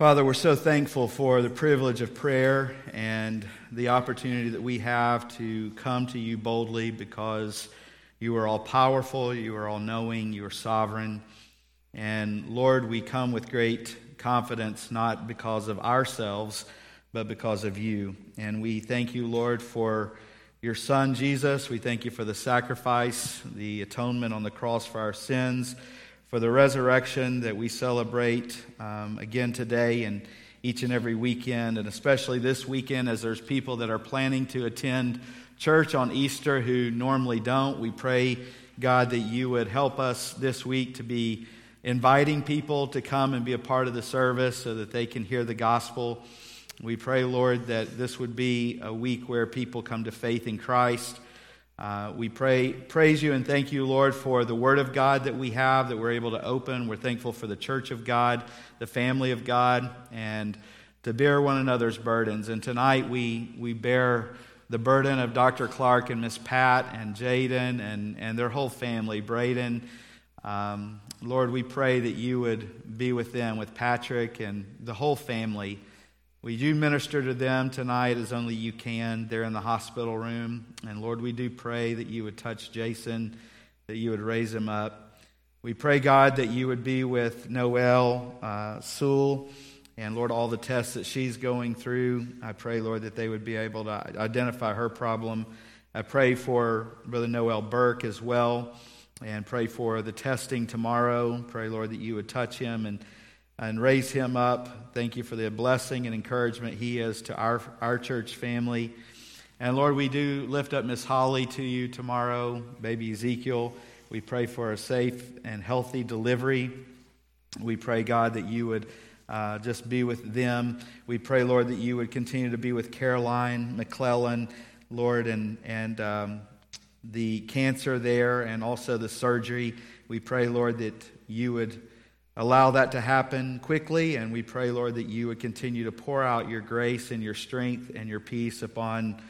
Father, we're so thankful for the privilege of prayer and the opportunity that we have to come to you boldly because you are all powerful, you are all knowing, you are sovereign. And Lord, we come with great confidence, not because of ourselves, but because of you. And we thank you, Lord, for your Son, Jesus. We thank you for the sacrifice, the atonement on the cross for our sins for the resurrection that we celebrate um, again today and each and every weekend, and especially this weekend as there's people that are planning to attend church on Easter who normally don't. We pray, God, that you would help us this week to be inviting people to come and be a part of the service so that they can hear the gospel. We pray, Lord, that this would be a week where people come to faith in Christ. Uh, we pray, praise you and thank you, Lord, for the Word of God that we have that we're able to open. We're thankful for the church of God, the family of God, and to bear one another's burdens. And tonight we, we bear the burden of Dr. Clark and Miss Pat and Jaden and, and their whole family, Braden. Um, Lord, we pray that you would be with them, with Patrick and the whole family. We do minister to them tonight as only you can. They're in the hospital room. And Lord, we do pray that you would touch Jason, that you would raise him up. We pray, God, that you would be with Noel, uh, Sewell, and Lord, all the tests that she's going through. I pray, Lord, that they would be able to identify her problem. I pray for Brother Noel Burke as well, and pray for the testing tomorrow. Pray, Lord, that you would touch him and and raise him up. Thank you for the blessing and encouragement he is to our, our church family. And Lord, we do lift up Miss Holly to you tomorrow, baby Ezekiel. We pray for a safe and healthy delivery. We pray, God, that you would uh, just be with them. We pray, Lord, that you would continue to be with Caroline McClellan, Lord, and, and um, the cancer there and also the surgery. We pray, Lord, that you would allow that to happen quickly. And we pray, Lord, that you would continue to pour out your grace and your strength and your peace upon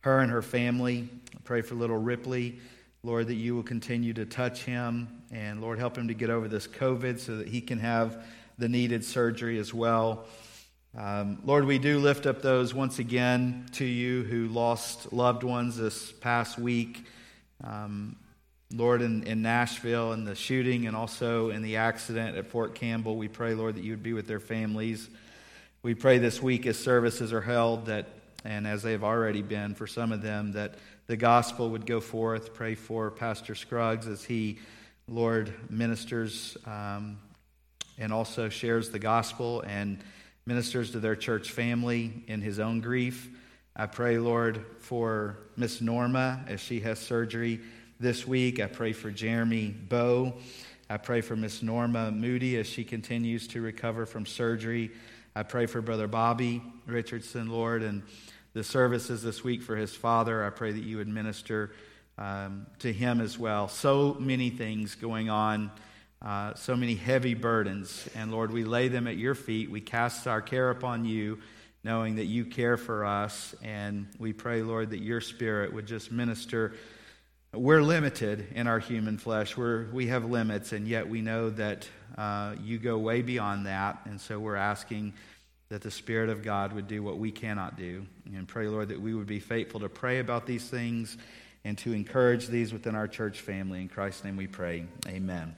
her and her family. I pray for little Ripley, Lord, that you will continue to touch him. And Lord, help him to get over this COVID so that he can have the needed surgery as well. Um, Lord, we do lift up those once again to you who lost loved ones this past week. Um, Lord, in, in Nashville and the shooting and also in the accident at Fort Campbell, we pray, Lord, that you would be with their families. We pray this week as services are held that, and as they have already been for some of them, that the gospel would go forth. Pray for Pastor Scruggs as he, Lord, ministers um, and also shares the gospel and ministers to their church family in his own grief. I pray, Lord, for Miss Norma as she has surgery this week. I pray for Jeremy Bow. I pray for Miss Norma Moody as she continues to recover from surgery. I pray for Brother Bobby Richardson, Lord, and the services this week for his father. I pray that you would minister um, to him as well. So many things going on, uh, so many heavy burdens. And Lord, we lay them at your feet. We cast our care upon you, knowing that you care for us. And we pray, Lord, that your spirit would just minister we're limited in our human flesh. We're, we have limits, and yet we know that uh, you go way beyond that. And so we're asking that the Spirit of God would do what we cannot do. And pray, Lord, that we would be faithful to pray about these things and to encourage these within our church family. In Christ's name we pray. Amen.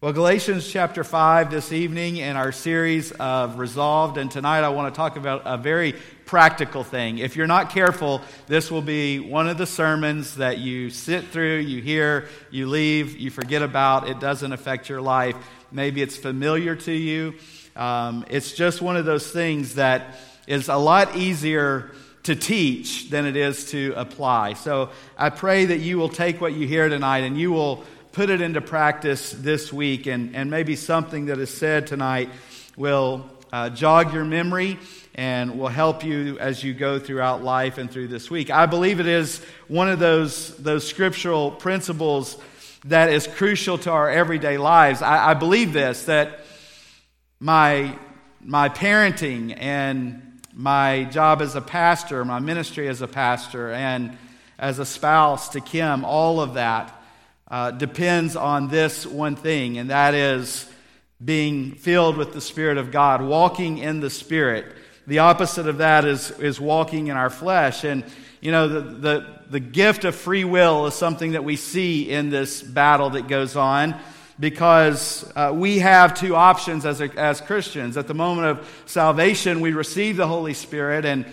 Well, Galatians chapter 5 this evening in our series of Resolved. And tonight I want to talk about a very practical thing. If you're not careful, this will be one of the sermons that you sit through, you hear, you leave, you forget about. It doesn't affect your life. Maybe it's familiar to you. Um, it's just one of those things that is a lot easier to teach than it is to apply. So I pray that you will take what you hear tonight and you will put it into practice this week, and, and maybe something that is said tonight will uh, jog your memory and will help you as you go throughout life and through this week. I believe it is one of those, those scriptural principles that is crucial to our everyday lives. I, I believe this that my, my parenting and my job as a pastor, my ministry as a pastor, and as a spouse to Kim, all of that uh, depends on this one thing, and that is being filled with the Spirit of God, walking in the Spirit. The opposite of that is, is walking in our flesh. And, you know, the, the, the gift of free will is something that we see in this battle that goes on because uh, we have two options as, a, as Christians. At the moment of salvation, we receive the Holy Spirit and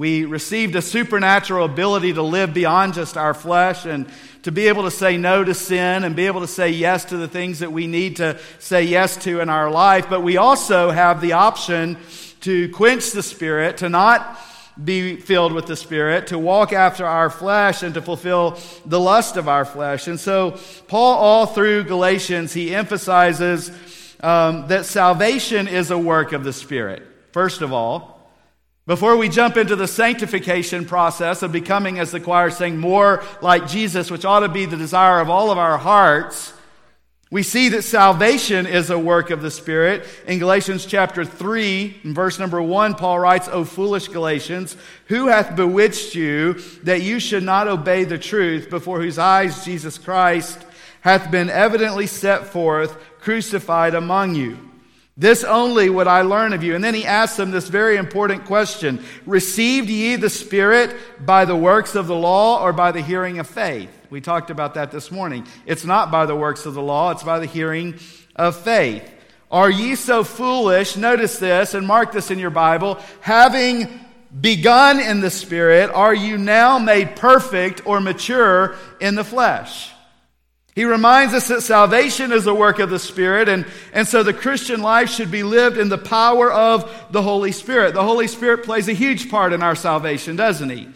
we received a supernatural ability to live beyond just our flesh and to be able to say no to sin and be able to say yes to the things that we need to say yes to in our life. But we also have the option to quench the Spirit, to not be filled with the Spirit, to walk after our flesh, and to fulfill the lust of our flesh. And so, Paul, all through Galatians, he emphasizes um, that salvation is a work of the Spirit, first of all. Before we jump into the sanctification process of becoming, as the choir saying, more like Jesus, which ought to be the desire of all of our hearts, we see that salvation is a work of the Spirit. In Galatians chapter 3, in verse number 1, Paul writes, O foolish Galatians, who hath bewitched you that you should not obey the truth, before whose eyes Jesus Christ hath been evidently set forth, crucified among you? This only would I learn of you. And then he asks them this very important question Received ye the Spirit by the works of the law or by the hearing of faith? We talked about that this morning. It's not by the works of the law, it's by the hearing of faith. Are ye so foolish? Notice this and mark this in your Bible. Having begun in the Spirit, are you now made perfect or mature in the flesh? He reminds us that salvation is a work of the Spirit, and, and so the Christian life should be lived in the power of the Holy Spirit. The Holy Spirit plays a huge part in our salvation, doesn't he?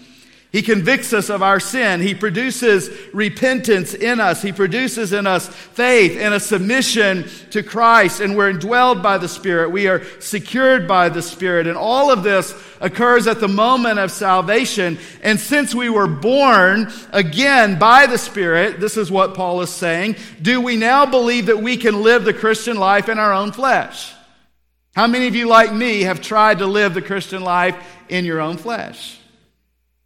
He convicts us of our sin. He produces repentance in us. He produces in us faith and a submission to Christ. And we're indwelled by the Spirit. We are secured by the Spirit. And all of this occurs at the moment of salvation. And since we were born again by the Spirit, this is what Paul is saying, do we now believe that we can live the Christian life in our own flesh? How many of you, like me, have tried to live the Christian life in your own flesh?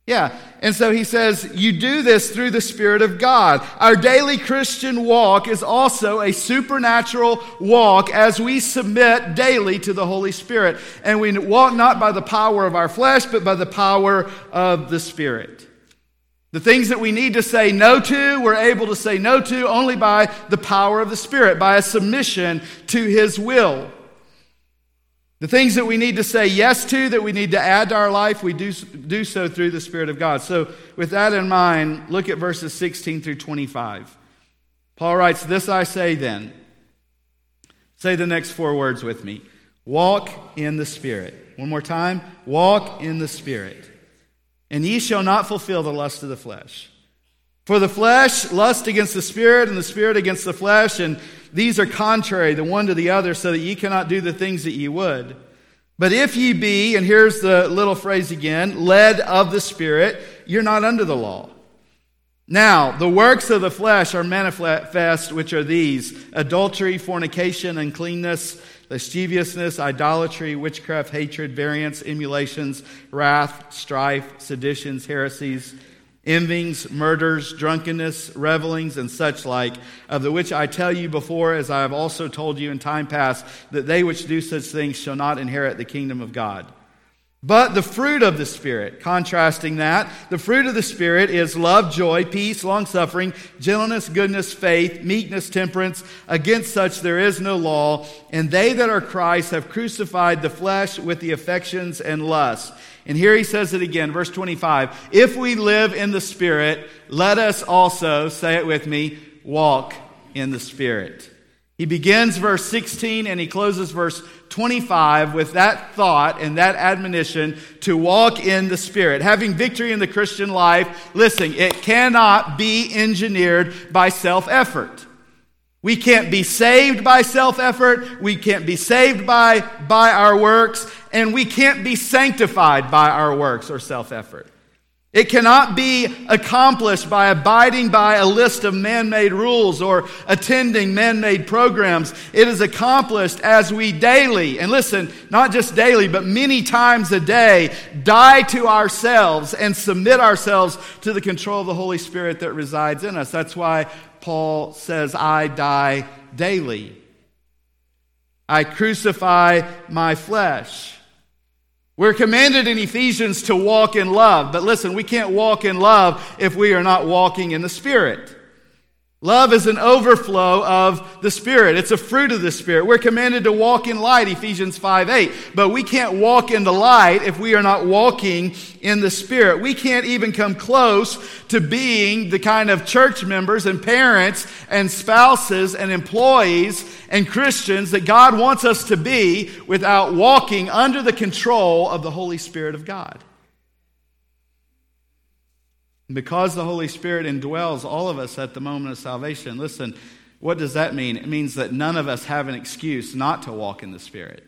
Yeah. And so he says, you do this through the Spirit of God. Our daily Christian walk is also a supernatural walk as we submit daily to the Holy Spirit. And we walk not by the power of our flesh, but by the power of the Spirit. The things that we need to say no to, we're able to say no to only by the power of the Spirit, by a submission to His will. The things that we need to say yes to, that we need to add to our life, we do, do so through the Spirit of God. So, with that in mind, look at verses 16 through 25. Paul writes, This I say then. Say the next four words with me Walk in the Spirit. One more time. Walk in the Spirit. And ye shall not fulfill the lust of the flesh. For the flesh lust against the Spirit, and the Spirit against the flesh, and these are contrary the one to the other, so that ye cannot do the things that ye would. But if ye be, and here's the little phrase again, led of the Spirit, you're not under the law. Now, the works of the flesh are manifest, which are these adultery, fornication, uncleanness, lasciviousness, idolatry, witchcraft, hatred, variance, emulations, wrath, strife, seditions, heresies envyings, murders, drunkenness, revelings, and such like, of the which I tell you before, as I have also told you in time past, that they which do such things shall not inherit the kingdom of God. But the fruit of the Spirit, contrasting that, the fruit of the Spirit is love, joy, peace, long suffering, gentleness, goodness, faith, meekness, temperance. Against such there is no law. And they that are Christ have crucified the flesh with the affections and lusts. And here he says it again, verse 25. If we live in the Spirit, let us also, say it with me, walk in the Spirit. He begins verse 16 and he closes verse 25 with that thought and that admonition to walk in the Spirit. Having victory in the Christian life, listen, it cannot be engineered by self effort. We can't be saved by self effort. We can't be saved by, by our works. And we can't be sanctified by our works or self effort. It cannot be accomplished by abiding by a list of man made rules or attending man made programs. It is accomplished as we daily, and listen, not just daily, but many times a day, die to ourselves and submit ourselves to the control of the Holy Spirit that resides in us. That's why Paul says, I die daily. I crucify my flesh. We're commanded in Ephesians to walk in love, but listen, we can't walk in love if we are not walking in the Spirit. Love is an overflow of the Spirit. It's a fruit of the Spirit. We're commanded to walk in light, Ephesians 5 8. But we can't walk in the light if we are not walking in the Spirit. We can't even come close to being the kind of church members and parents and spouses and employees and Christians that God wants us to be without walking under the control of the Holy Spirit of God. Because the Holy Spirit indwells all of us at the moment of salvation, listen, what does that mean? It means that none of us have an excuse not to walk in the Spirit.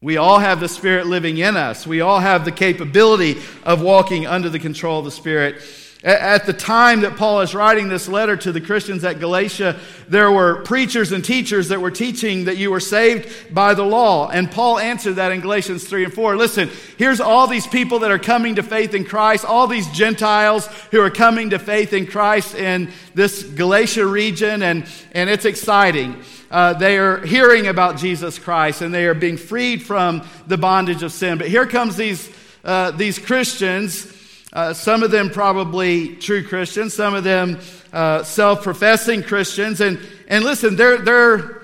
We all have the Spirit living in us. We all have the capability of walking under the control of the Spirit. At the time that Paul is writing this letter to the Christians at Galatia, there were preachers and teachers that were teaching that you were saved by the law. And Paul answered that in Galatians 3 and 4. Listen, here's all these people that are coming to faith in Christ, all these Gentiles who are coming to faith in Christ in this Galatia region, and, and it's exciting. Uh, they are hearing about Jesus Christ and they are being freed from the bondage of sin. But here comes these, uh, these Christians uh, some of them probably true Christians, some of them uh, self professing Christians. And, and listen, they're, they're,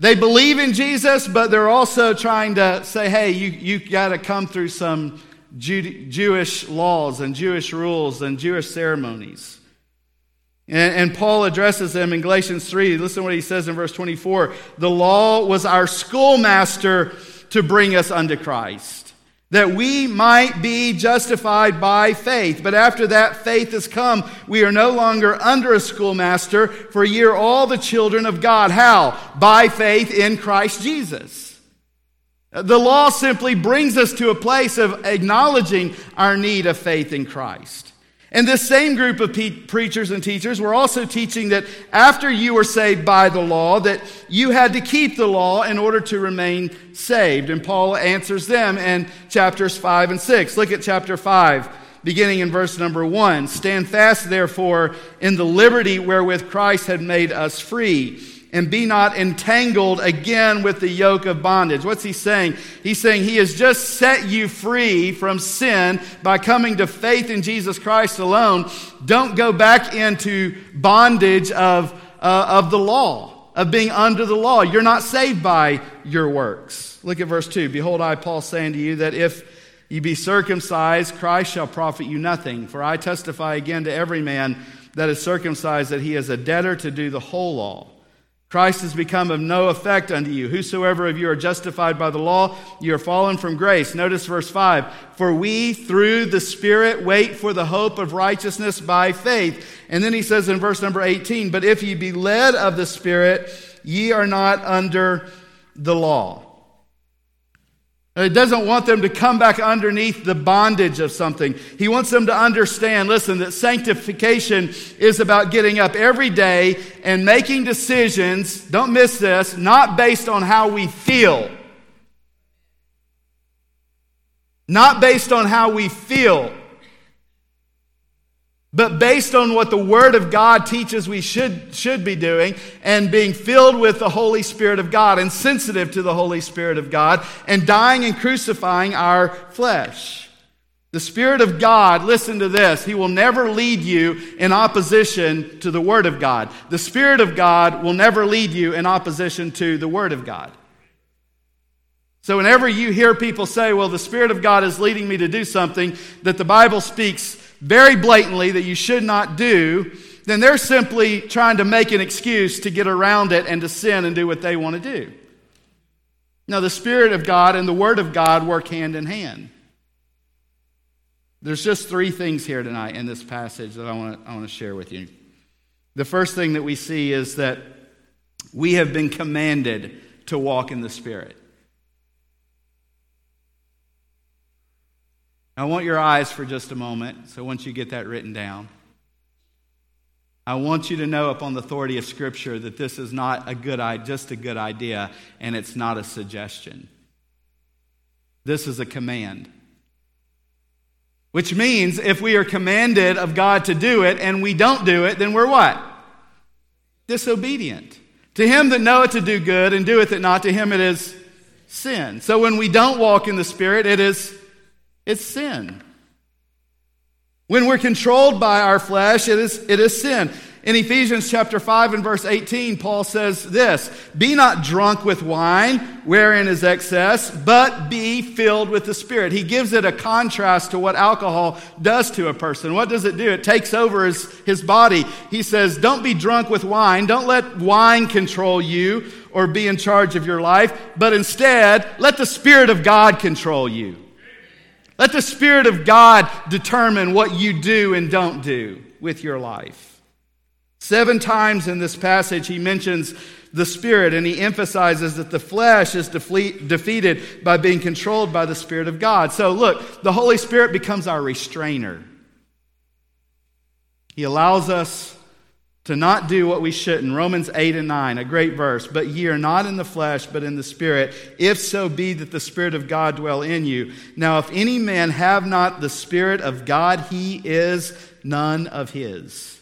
they believe in Jesus, but they're also trying to say, hey, you, you got to come through some Jew, Jewish laws and Jewish rules and Jewish ceremonies. And, and Paul addresses them in Galatians 3. Listen to what he says in verse 24. The law was our schoolmaster to bring us unto Christ that we might be justified by faith. But after that faith has come, we are no longer under a schoolmaster, for ye are all the children of God. How? By faith in Christ Jesus. The law simply brings us to a place of acknowledging our need of faith in Christ. And this same group of pe- preachers and teachers were also teaching that after you were saved by the law, that you had to keep the law in order to remain saved. And Paul answers them in chapters 5 and 6. Look at chapter 5, beginning in verse number 1. Stand fast, therefore, in the liberty wherewith Christ had made us free and be not entangled again with the yoke of bondage. What's he saying? He's saying he has just set you free from sin by coming to faith in Jesus Christ alone. Don't go back into bondage of, uh, of the law, of being under the law. You're not saved by your works. Look at verse 2. Behold, I, Paul, saying to you that if you be circumcised, Christ shall profit you nothing. For I testify again to every man that is circumcised that he is a debtor to do the whole law. Christ has become of no effect unto you. Whosoever of you are justified by the law, you are fallen from grace. Notice verse 5. For we, through the Spirit, wait for the hope of righteousness by faith. And then he says in verse number 18, But if ye be led of the Spirit, ye are not under the law. It doesn't want them to come back underneath the bondage of something. He wants them to understand, listen, that sanctification is about getting up every day and making decisions, don't miss this, not based on how we feel. Not based on how we feel but based on what the Word of God teaches we should, should be doing, and being filled with the Holy Spirit of God and sensitive to the Holy Spirit of God, and dying and crucifying our flesh. The Spirit of God, listen to this, He will never lead you in opposition to the Word of God. The Spirit of God will never lead you in opposition to the Word of God. So, whenever you hear people say, well, the Spirit of God is leading me to do something that the Bible speaks very blatantly that you should not do, then they're simply trying to make an excuse to get around it and to sin and do what they want to do. Now, the Spirit of God and the Word of God work hand in hand. There's just three things here tonight in this passage that I want to, I want to share with you. The first thing that we see is that we have been commanded to walk in the Spirit. I want your eyes for just a moment, so once you get that written down, I want you to know upon the authority of Scripture that this is not a good idea just a good idea, and it's not a suggestion. This is a command. Which means if we are commanded of God to do it and we don't do it, then we're what? Disobedient. To him that knoweth to do good and doeth it not, to him it is sin. So when we don't walk in the Spirit, it is it's sin. When we're controlled by our flesh, it is, it is sin. In Ephesians chapter 5 and verse 18, Paul says this Be not drunk with wine, wherein is excess, but be filled with the Spirit. He gives it a contrast to what alcohol does to a person. What does it do? It takes over his, his body. He says, Don't be drunk with wine. Don't let wine control you or be in charge of your life, but instead, let the Spirit of God control you. Let the Spirit of God determine what you do and don't do with your life. Seven times in this passage, he mentions the Spirit and he emphasizes that the flesh is defeated by being controlled by the Spirit of God. So, look, the Holy Spirit becomes our restrainer. He allows us to not do what we shouldn't. Romans 8 and 9, a great verse. But ye are not in the flesh, but in the Spirit, if so be that the Spirit of God dwell in you. Now, if any man have not the Spirit of God, he is none of his.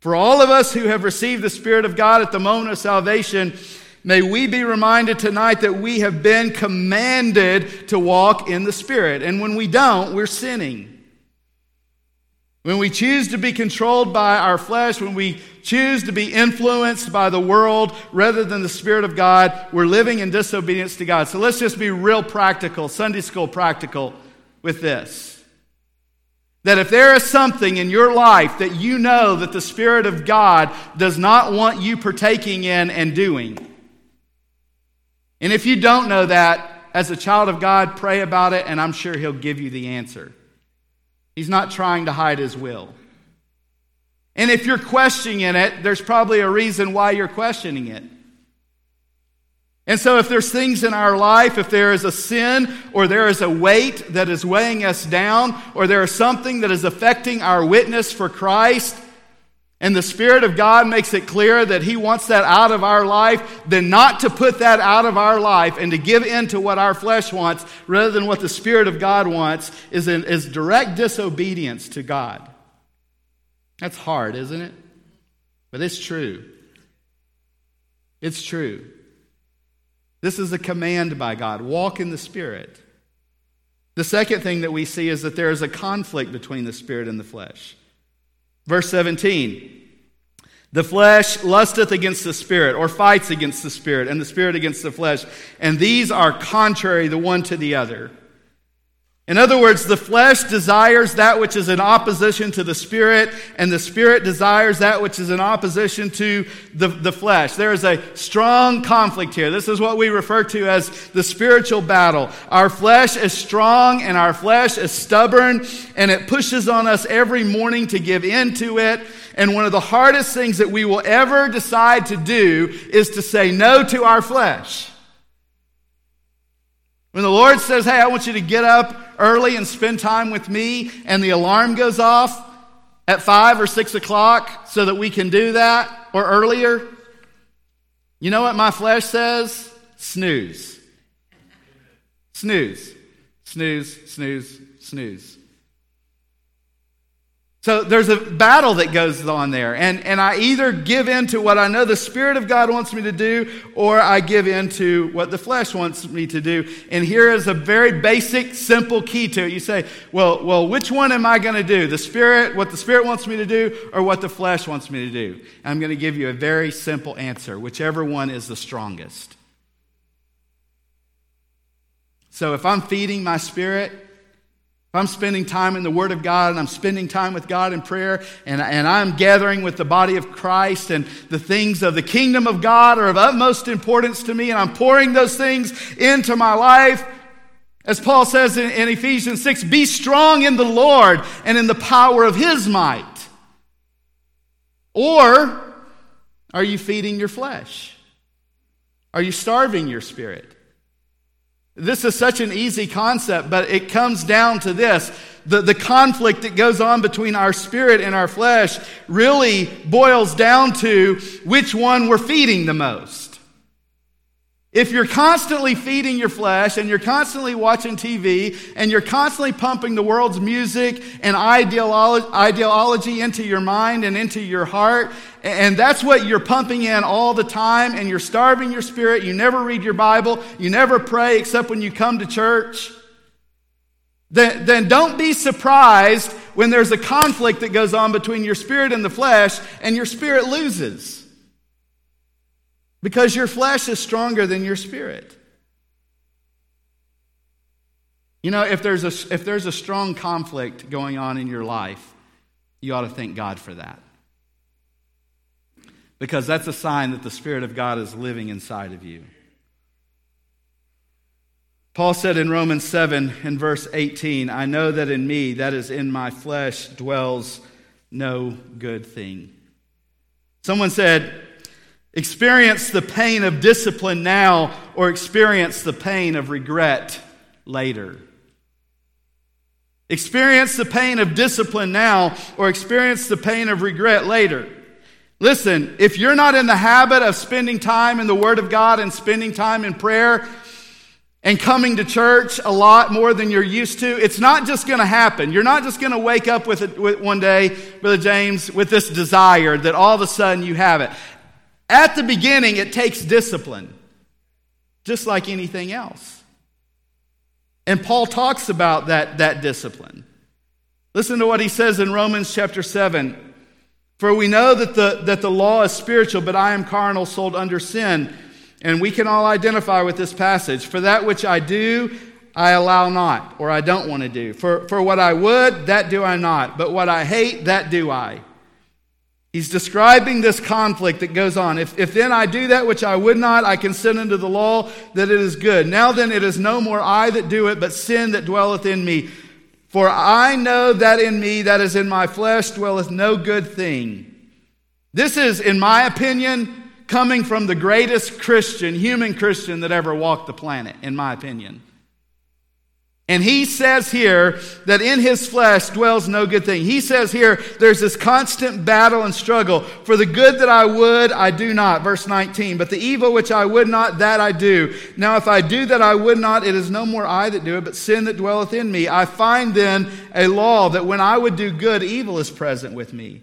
For all of us who have received the Spirit of God at the moment of salvation, may we be reminded tonight that we have been commanded to walk in the Spirit. And when we don't, we're sinning. When we choose to be controlled by our flesh, when we choose to be influenced by the world rather than the Spirit of God, we're living in disobedience to God. So let's just be real practical, Sunday school practical with this. That if there is something in your life that you know that the Spirit of God does not want you partaking in and doing, and if you don't know that, as a child of God, pray about it, and I'm sure He'll give you the answer. He's not trying to hide His will. And if you're questioning it, there's probably a reason why you're questioning it. And so, if there's things in our life, if there is a sin or there is a weight that is weighing us down, or there is something that is affecting our witness for Christ, and the Spirit of God makes it clear that He wants that out of our life, then not to put that out of our life and to give in to what our flesh wants rather than what the Spirit of God wants is, is direct disobedience to God. That's hard, isn't it? But it's true. It's true. This is a command by God walk in the Spirit. The second thing that we see is that there is a conflict between the Spirit and the flesh. Verse 17 The flesh lusteth against the Spirit, or fights against the Spirit, and the Spirit against the flesh, and these are contrary the one to the other in other words, the flesh desires that which is in opposition to the spirit, and the spirit desires that which is in opposition to the, the flesh. There is a strong conflict here. This is what we refer to as the spiritual battle. Our flesh is strong and our flesh is stubborn, and it pushes on us every morning to give in to it. And one of the hardest things that we will ever decide to do is to say no to our flesh. When the Lord says, Hey, I want you to get up early and spend time with me, and the alarm goes off at five or six o'clock so that we can do that or earlier, you know what my flesh says? Snooze. Snooze. Snooze, snooze, snooze. So there's a battle that goes on there. And, and I either give in to what I know the Spirit of God wants me to do, or I give in to what the flesh wants me to do. And here is a very basic, simple key to it. You say, well, well, which one am I going to do? The Spirit, what the Spirit wants me to do, or what the flesh wants me to do? I'm going to give you a very simple answer, whichever one is the strongest. So if I'm feeding my spirit, if I'm spending time in the Word of God and I'm spending time with God in prayer and, and I'm gathering with the body of Christ and the things of the kingdom of God are of utmost importance to me and I'm pouring those things into my life, as Paul says in, in Ephesians 6, be strong in the Lord and in the power of His might. Or are you feeding your flesh? Are you starving your spirit? This is such an easy concept, but it comes down to this. The, the conflict that goes on between our spirit and our flesh really boils down to which one we're feeding the most. If you're constantly feeding your flesh and you're constantly watching TV and you're constantly pumping the world's music and ideology into your mind and into your heart, and that's what you're pumping in all the time, and you're starving your spirit, you never read your Bible, you never pray except when you come to church, then, then don't be surprised when there's a conflict that goes on between your spirit and the flesh and your spirit loses. Because your flesh is stronger than your spirit. You know, if there's a, if there's a strong conflict going on in your life, you ought to thank God for that. Because that's a sign that the Spirit of God is living inside of you. Paul said in Romans 7 in verse 18, I know that in me, that is in my flesh, dwells no good thing. Someone said, Experience the pain of discipline now or experience the pain of regret later. Experience the pain of discipline now or experience the pain of regret later. Listen, if you're not in the habit of spending time in the Word of God and spending time in prayer and coming to church a lot more than you're used to, it's not just going to happen. You're not just going to wake up with it with one day, Brother James, with this desire that all of a sudden you have it. At the beginning, it takes discipline, just like anything else. And Paul talks about that, that discipline. Listen to what he says in Romans chapter 7. For we know that the, that the law is spiritual, but I am carnal, sold under sin. And we can all identify with this passage. For that which I do, I allow not, or I don't want to do. For, for what I would, that do I not. But what I hate, that do I. He's describing this conflict that goes on. If, if then I do that which I would not, I consent unto the law that it is good. Now then it is no more I that do it, but sin that dwelleth in me. For I know that in me, that is in my flesh, dwelleth no good thing. This is, in my opinion, coming from the greatest Christian, human Christian that ever walked the planet, in my opinion. And he says here that in his flesh dwells no good thing. He says here there's this constant battle and struggle. For the good that I would, I do not. Verse 19. But the evil which I would not, that I do. Now if I do that I would not, it is no more I that do it, but sin that dwelleth in me. I find then a law that when I would do good, evil is present with me.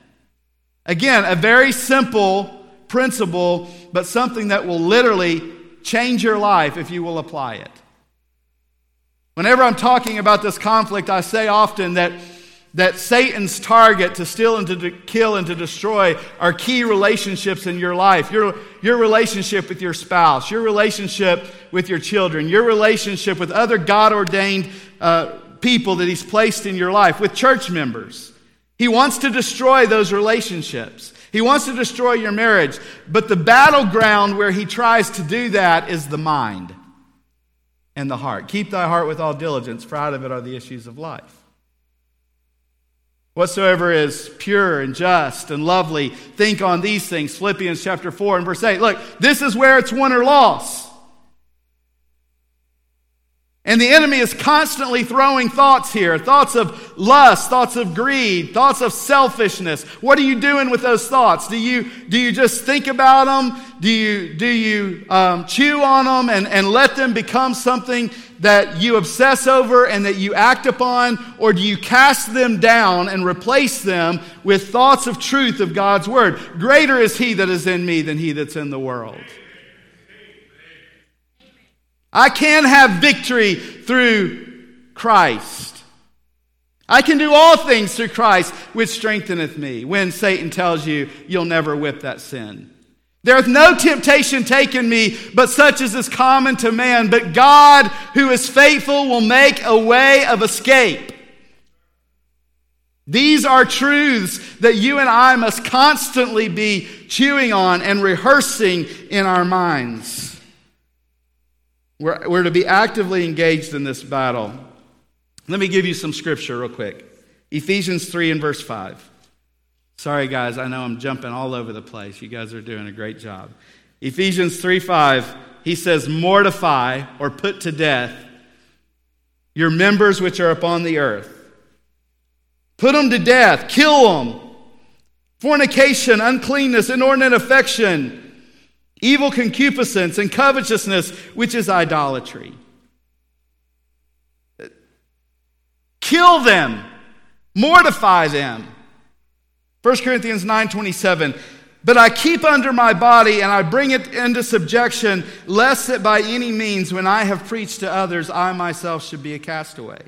Again, a very simple principle, but something that will literally change your life if you will apply it. Whenever I'm talking about this conflict, I say often that, that Satan's target to steal and to de- kill and to destroy are key relationships in your life. Your, your relationship with your spouse, your relationship with your children, your relationship with other God ordained uh, people that He's placed in your life, with church members. He wants to destroy those relationships. He wants to destroy your marriage. But the battleground where he tries to do that is the mind and the heart. Keep thy heart with all diligence, for out of it are the issues of life. Whatsoever is pure and just and lovely, think on these things. Philippians chapter 4 and verse 8. Look, this is where it's win or loss. And the enemy is constantly throwing thoughts here thoughts of lust, thoughts of greed, thoughts of selfishness. What are you doing with those thoughts? Do you, do you just think about them? Do you, do you um, chew on them and, and let them become something that you obsess over and that you act upon? Or do you cast them down and replace them with thoughts of truth of God's Word? Greater is He that is in me than He that's in the world. I can have victory through Christ. I can do all things through Christ, which strengtheneth me. When Satan tells you you'll never whip that sin. There is no temptation taken me, but such as is common to man. But God, who is faithful, will make a way of escape. These are truths that you and I must constantly be chewing on and rehearsing in our minds. We're, we're to be actively engaged in this battle. Let me give you some scripture real quick Ephesians 3 and verse 5. Sorry, guys, I know I'm jumping all over the place. You guys are doing a great job. Ephesians 3 5, he says, Mortify or put to death your members which are upon the earth. Put them to death, kill them. Fornication, uncleanness, inordinate affection, evil concupiscence, and covetousness, which is idolatry. Kill them, mortify them. 1 Corinthians 9:27 but I keep under my body and I bring it into subjection, lest that by any means, when I have preached to others, I myself should be a castaway.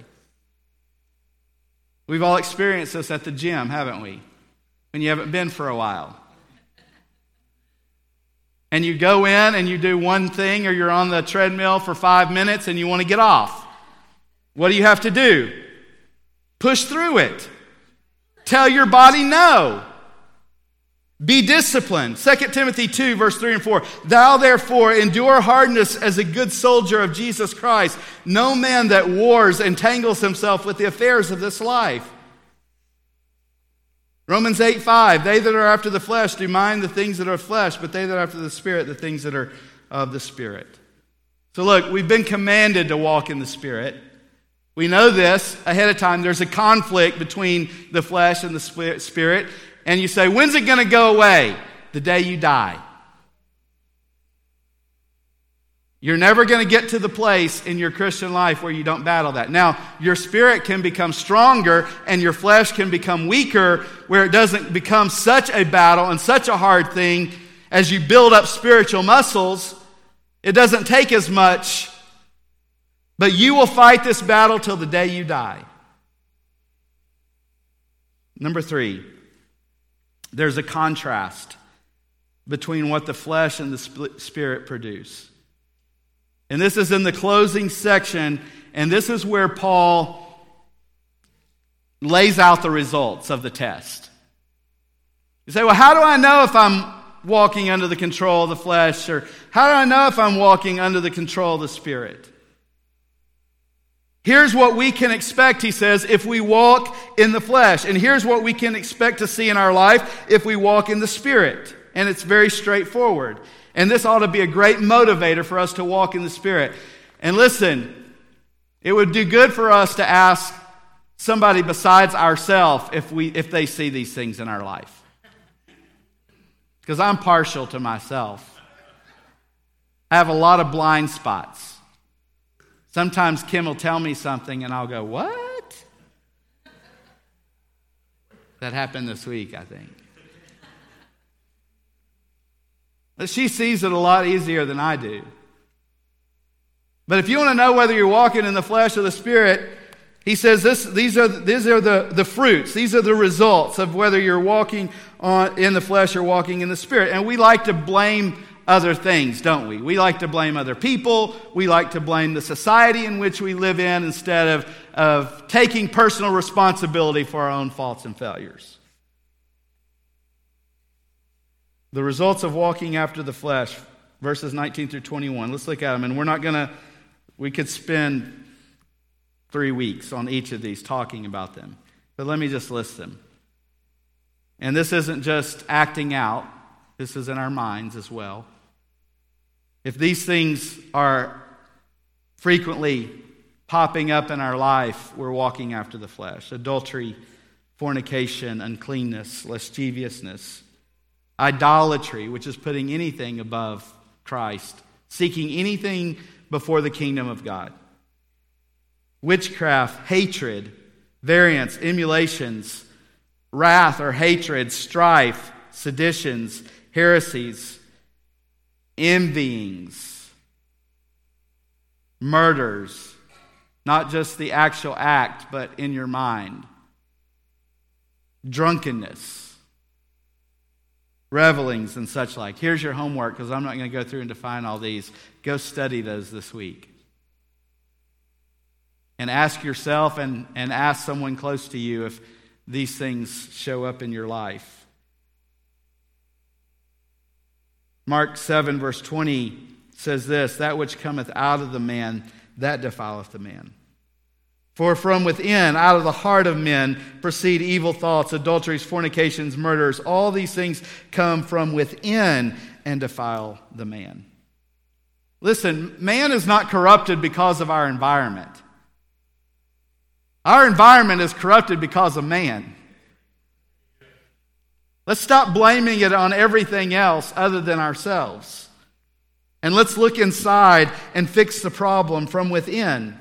We've all experienced this at the gym, haven't we? When you haven't been for a while. And you go in and you do one thing, or you're on the treadmill for five minutes and you want to get off. What do you have to do? Push through it. Tell your body no. Be disciplined. 2 Timothy 2, verse 3 and 4. Thou therefore endure hardness as a good soldier of Jesus Christ. No man that wars entangles himself with the affairs of this life. Romans 8, 5. They that are after the flesh do mind the things that are flesh, but they that are after the Spirit, the things that are of the Spirit. So look, we've been commanded to walk in the Spirit. We know this ahead of time. There's a conflict between the flesh and the spirit. And you say, when's it going to go away? The day you die. You're never going to get to the place in your Christian life where you don't battle that. Now, your spirit can become stronger and your flesh can become weaker where it doesn't become such a battle and such a hard thing as you build up spiritual muscles. It doesn't take as much, but you will fight this battle till the day you die. Number three, there's a contrast between what the flesh and the spirit produce. And this is in the closing section, and this is where Paul lays out the results of the test. You say, well, how do I know if I'm walking under the control of the flesh? Or how do I know if I'm walking under the control of the spirit? Here's what we can expect, he says, if we walk in the flesh. And here's what we can expect to see in our life if we walk in the Spirit. And it's very straightforward. And this ought to be a great motivator for us to walk in the Spirit. And listen, it would do good for us to ask somebody besides ourselves if, we, if they see these things in our life. Because I'm partial to myself. I have a lot of blind spots. Sometimes Kim will tell me something and I'll go, What? That happened this week, I think. But she sees it a lot easier than I do. But if you want to know whether you're walking in the flesh or the spirit, he says this, these are, these are the, the fruits, these are the results of whether you're walking on, in the flesh or walking in the spirit. And we like to blame other things, don't we? We like to blame other people. We like to blame the society in which we live in instead of, of taking personal responsibility for our own faults and failures. The results of walking after the flesh, verses 19 through 21. Let's look at them. And we're not going to, we could spend three weeks on each of these talking about them. But let me just list them. And this isn't just acting out, this is in our minds as well. If these things are frequently popping up in our life, we're walking after the flesh adultery, fornication, uncleanness, lasciviousness, idolatry, which is putting anything above Christ, seeking anything before the kingdom of God, witchcraft, hatred, variance, emulations, wrath or hatred, strife, seditions, heresies envyings, murders, not just the actual act, but in your mind, drunkenness, revelings, and such like. Here's your homework because I'm not going to go through and define all these. Go study those this week. And ask yourself and, and ask someone close to you if these things show up in your life. Mark 7, verse 20 says this that which cometh out of the man, that defileth the man. For from within, out of the heart of men, proceed evil thoughts, adulteries, fornications, murders. All these things come from within and defile the man. Listen, man is not corrupted because of our environment. Our environment is corrupted because of man. Let's stop blaming it on everything else other than ourselves. And let's look inside and fix the problem from within.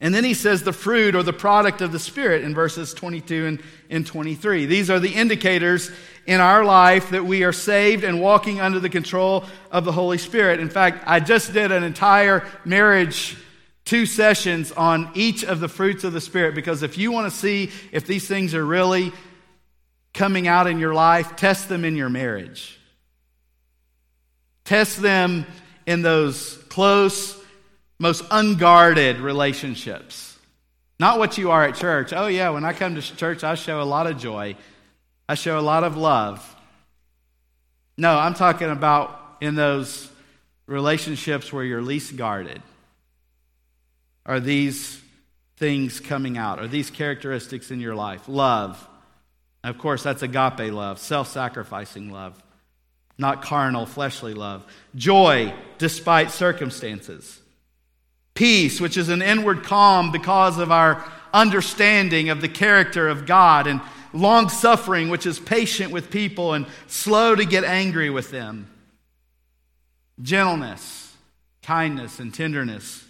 And then he says the fruit or the product of the Spirit in verses 22 and, and 23. These are the indicators in our life that we are saved and walking under the control of the Holy Spirit. In fact, I just did an entire marriage two sessions on each of the fruits of the Spirit because if you want to see if these things are really coming out in your life, test them in your marriage. Test them in those close, most unguarded relationships. Not what you are at church. Oh, yeah, when I come to church, I show a lot of joy, I show a lot of love. No, I'm talking about in those relationships where you're least guarded. Are these things coming out? Are these characteristics in your life? Love. Of course, that's agape love, self sacrificing love, not carnal, fleshly love. Joy despite circumstances. Peace, which is an inward calm because of our understanding of the character of God, and long suffering, which is patient with people and slow to get angry with them. Gentleness, kindness, and tenderness.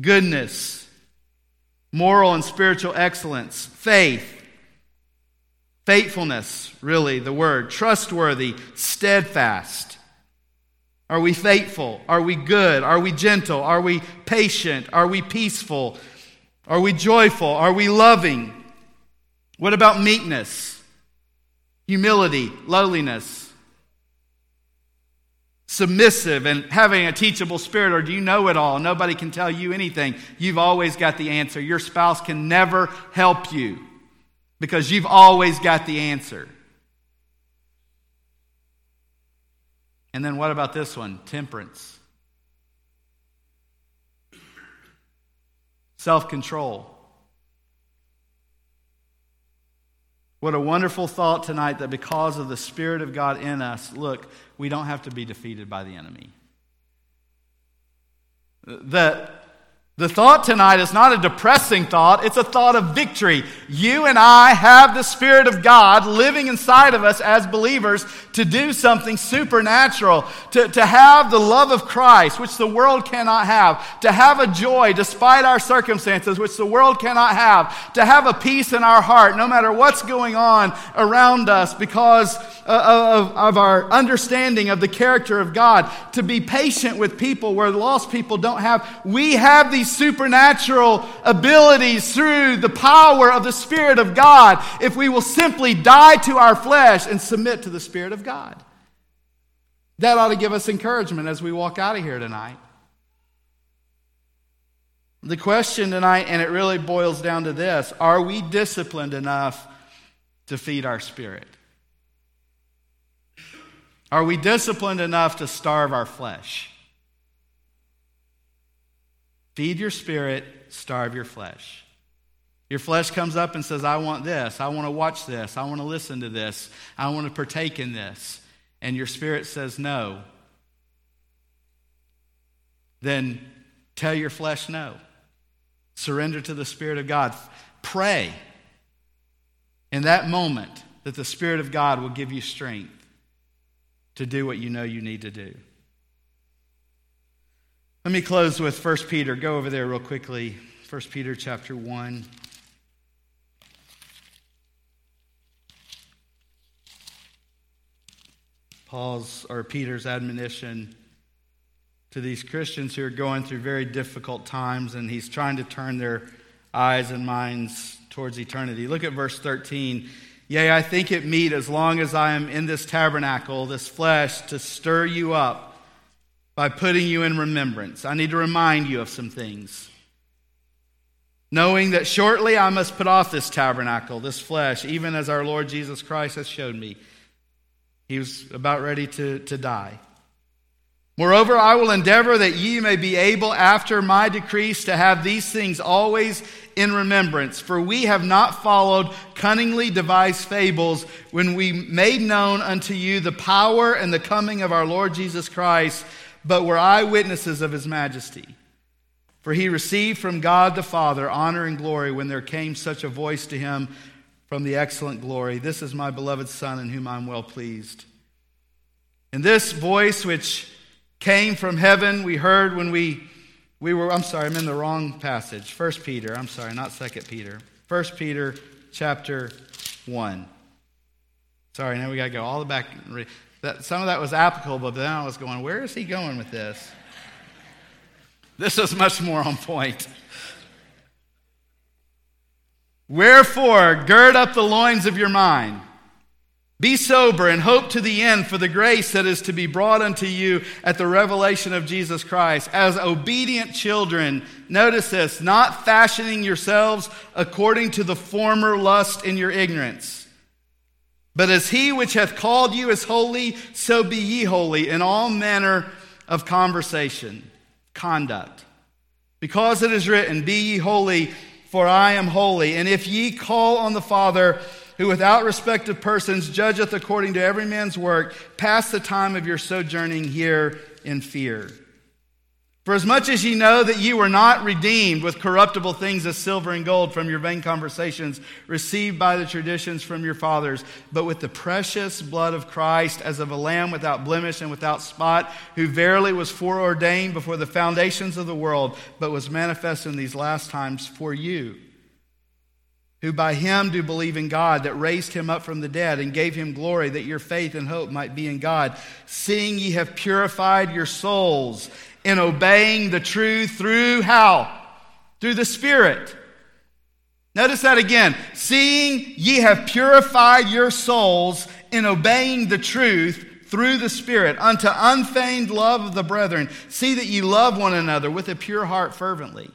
Goodness, moral and spiritual excellence. Faith, faithfulness, really, the word. Trustworthy, steadfast are we faithful? Are we good? Are we gentle? Are we patient? Are we peaceful? Are we joyful? Are we loving? What about meekness, humility, lowliness? Submissive and having a teachable spirit, or do you know it all? Nobody can tell you anything. You've always got the answer. Your spouse can never help you because you've always got the answer. And then what about this one? Temperance. Self control. What a wonderful thought tonight that because of the Spirit of God in us, look, we don't have to be defeated by the enemy. That the thought tonight is not a depressing thought, it's a thought of victory. You and I have the Spirit of God living inside of us as believers to do something supernatural, to, to have the love of Christ, which the world cannot have, to have a joy despite our circumstances, which the world cannot have, to have a peace in our heart no matter what's going on around us because of, of our understanding of the character of God, to be patient with people where lost people don't have. We have these supernatural abilities through the power of the Spirit of God if we will simply die to our flesh and submit to the Spirit of God. That ought to give us encouragement as we walk out of here tonight. The question tonight, and it really boils down to this are we disciplined enough to feed our spirit? Are we disciplined enough to starve our flesh? Feed your spirit, starve your flesh. Your flesh comes up and says, I want this. I want to watch this. I want to listen to this. I want to partake in this. And your spirit says, no. Then tell your flesh no. Surrender to the Spirit of God. Pray in that moment that the Spirit of God will give you strength to do what you know you need to do. Let me close with 1 Peter. Go over there real quickly. 1 Peter chapter 1. Paul's or Peter's admonition to these Christians who are going through very difficult times, and he's trying to turn their eyes and minds towards eternity. Look at verse 13. Yea, I think it meet as long as I am in this tabernacle, this flesh, to stir you up by putting you in remembrance. I need to remind you of some things. Knowing that shortly I must put off this tabernacle, this flesh, even as our Lord Jesus Christ has showed me. He was about ready to, to die. Moreover, I will endeavor that ye may be able after my decrease to have these things always in remembrance. For we have not followed cunningly devised fables when we made known unto you the power and the coming of our Lord Jesus Christ, but were eyewitnesses of his majesty. For he received from God the Father honor and glory when there came such a voice to him from the excellent glory This is my beloved Son in whom I am well pleased. And this voice, which came from heaven. We heard when we, we were, I'm sorry, I'm in the wrong passage. First Peter, I'm sorry, not Second Peter. First Peter chapter 1. Sorry, now we got to go all the back. That, some of that was applicable, but then I was going, where is he going with this? This is much more on point. Wherefore, gird up the loins of your mind be sober and hope to the end for the grace that is to be brought unto you at the revelation of Jesus Christ. As obedient children, notice this, not fashioning yourselves according to the former lust in your ignorance. But as he which hath called you is holy, so be ye holy in all manner of conversation, conduct. Because it is written, Be ye holy, for I am holy. And if ye call on the Father, who without respect of persons judgeth according to every man's work, pass the time of your sojourning here in fear. For as much as ye know that ye were not redeemed with corruptible things as silver and gold from your vain conversations received by the traditions from your fathers, but with the precious blood of Christ as of a lamb without blemish and without spot, who verily was foreordained before the foundations of the world, but was manifest in these last times for you who by him do believe in God, that raised him up from the dead and gave him glory, that your faith and hope might be in God, seeing ye have purified your souls in obeying the truth through how? Through the Spirit. Notice that again. Seeing ye have purified your souls in obeying the truth through the Spirit unto unfeigned love of the brethren. See that ye love one another with a pure heart fervently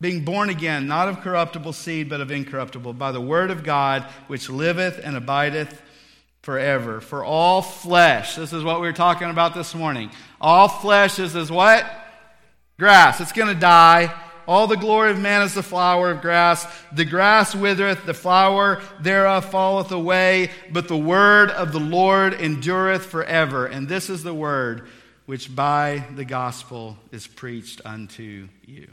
being born again, not of corruptible seed, but of incorruptible, by the word of God, which liveth and abideth forever. For all flesh, this is what we were talking about this morning. All flesh is as what? Grass. It's going to die. All the glory of man is the flower of grass. The grass withereth, the flower thereof falleth away, but the word of the Lord endureth forever. And this is the word which by the gospel is preached unto you.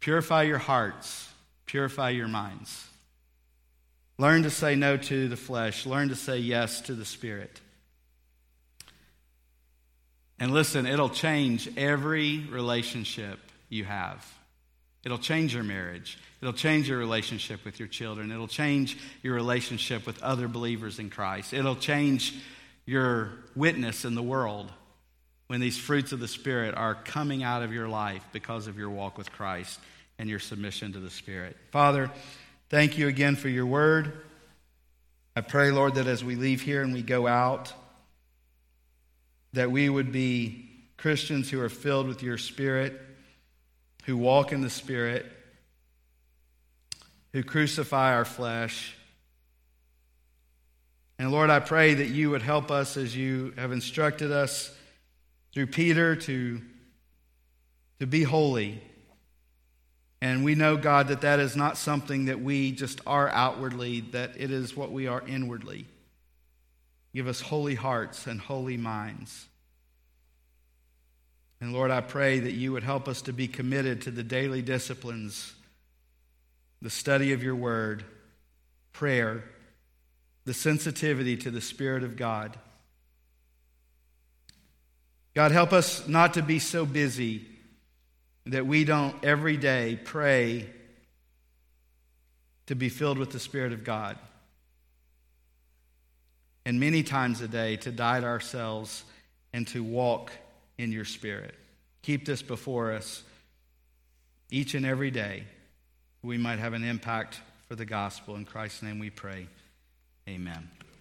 Purify your hearts, purify your minds. Learn to say no to the flesh, learn to say yes to the Spirit. And listen, it'll change every relationship you have. It'll change your marriage. It'll change your relationship with your children. It'll change your relationship with other believers in Christ. It'll change your witness in the world when these fruits of the Spirit are coming out of your life because of your walk with Christ and your submission to the Spirit. Father, thank you again for your word. I pray, Lord, that as we leave here and we go out, that we would be Christians who are filled with your Spirit, who walk in the Spirit, who crucify our flesh. And Lord, I pray that you would help us as you have instructed us through Peter to, to be holy and we know, God, that that is not something that we just are outwardly, that it is what we are inwardly. Give us holy hearts and holy minds. And Lord, I pray that you would help us to be committed to the daily disciplines, the study of your word, prayer, the sensitivity to the Spirit of God. God, help us not to be so busy that we don't every day pray to be filled with the Spirit of God. And many times a day to die to ourselves and to walk in your Spirit. Keep this before us each and every day. We might have an impact for the gospel. In Christ's name we pray. Amen.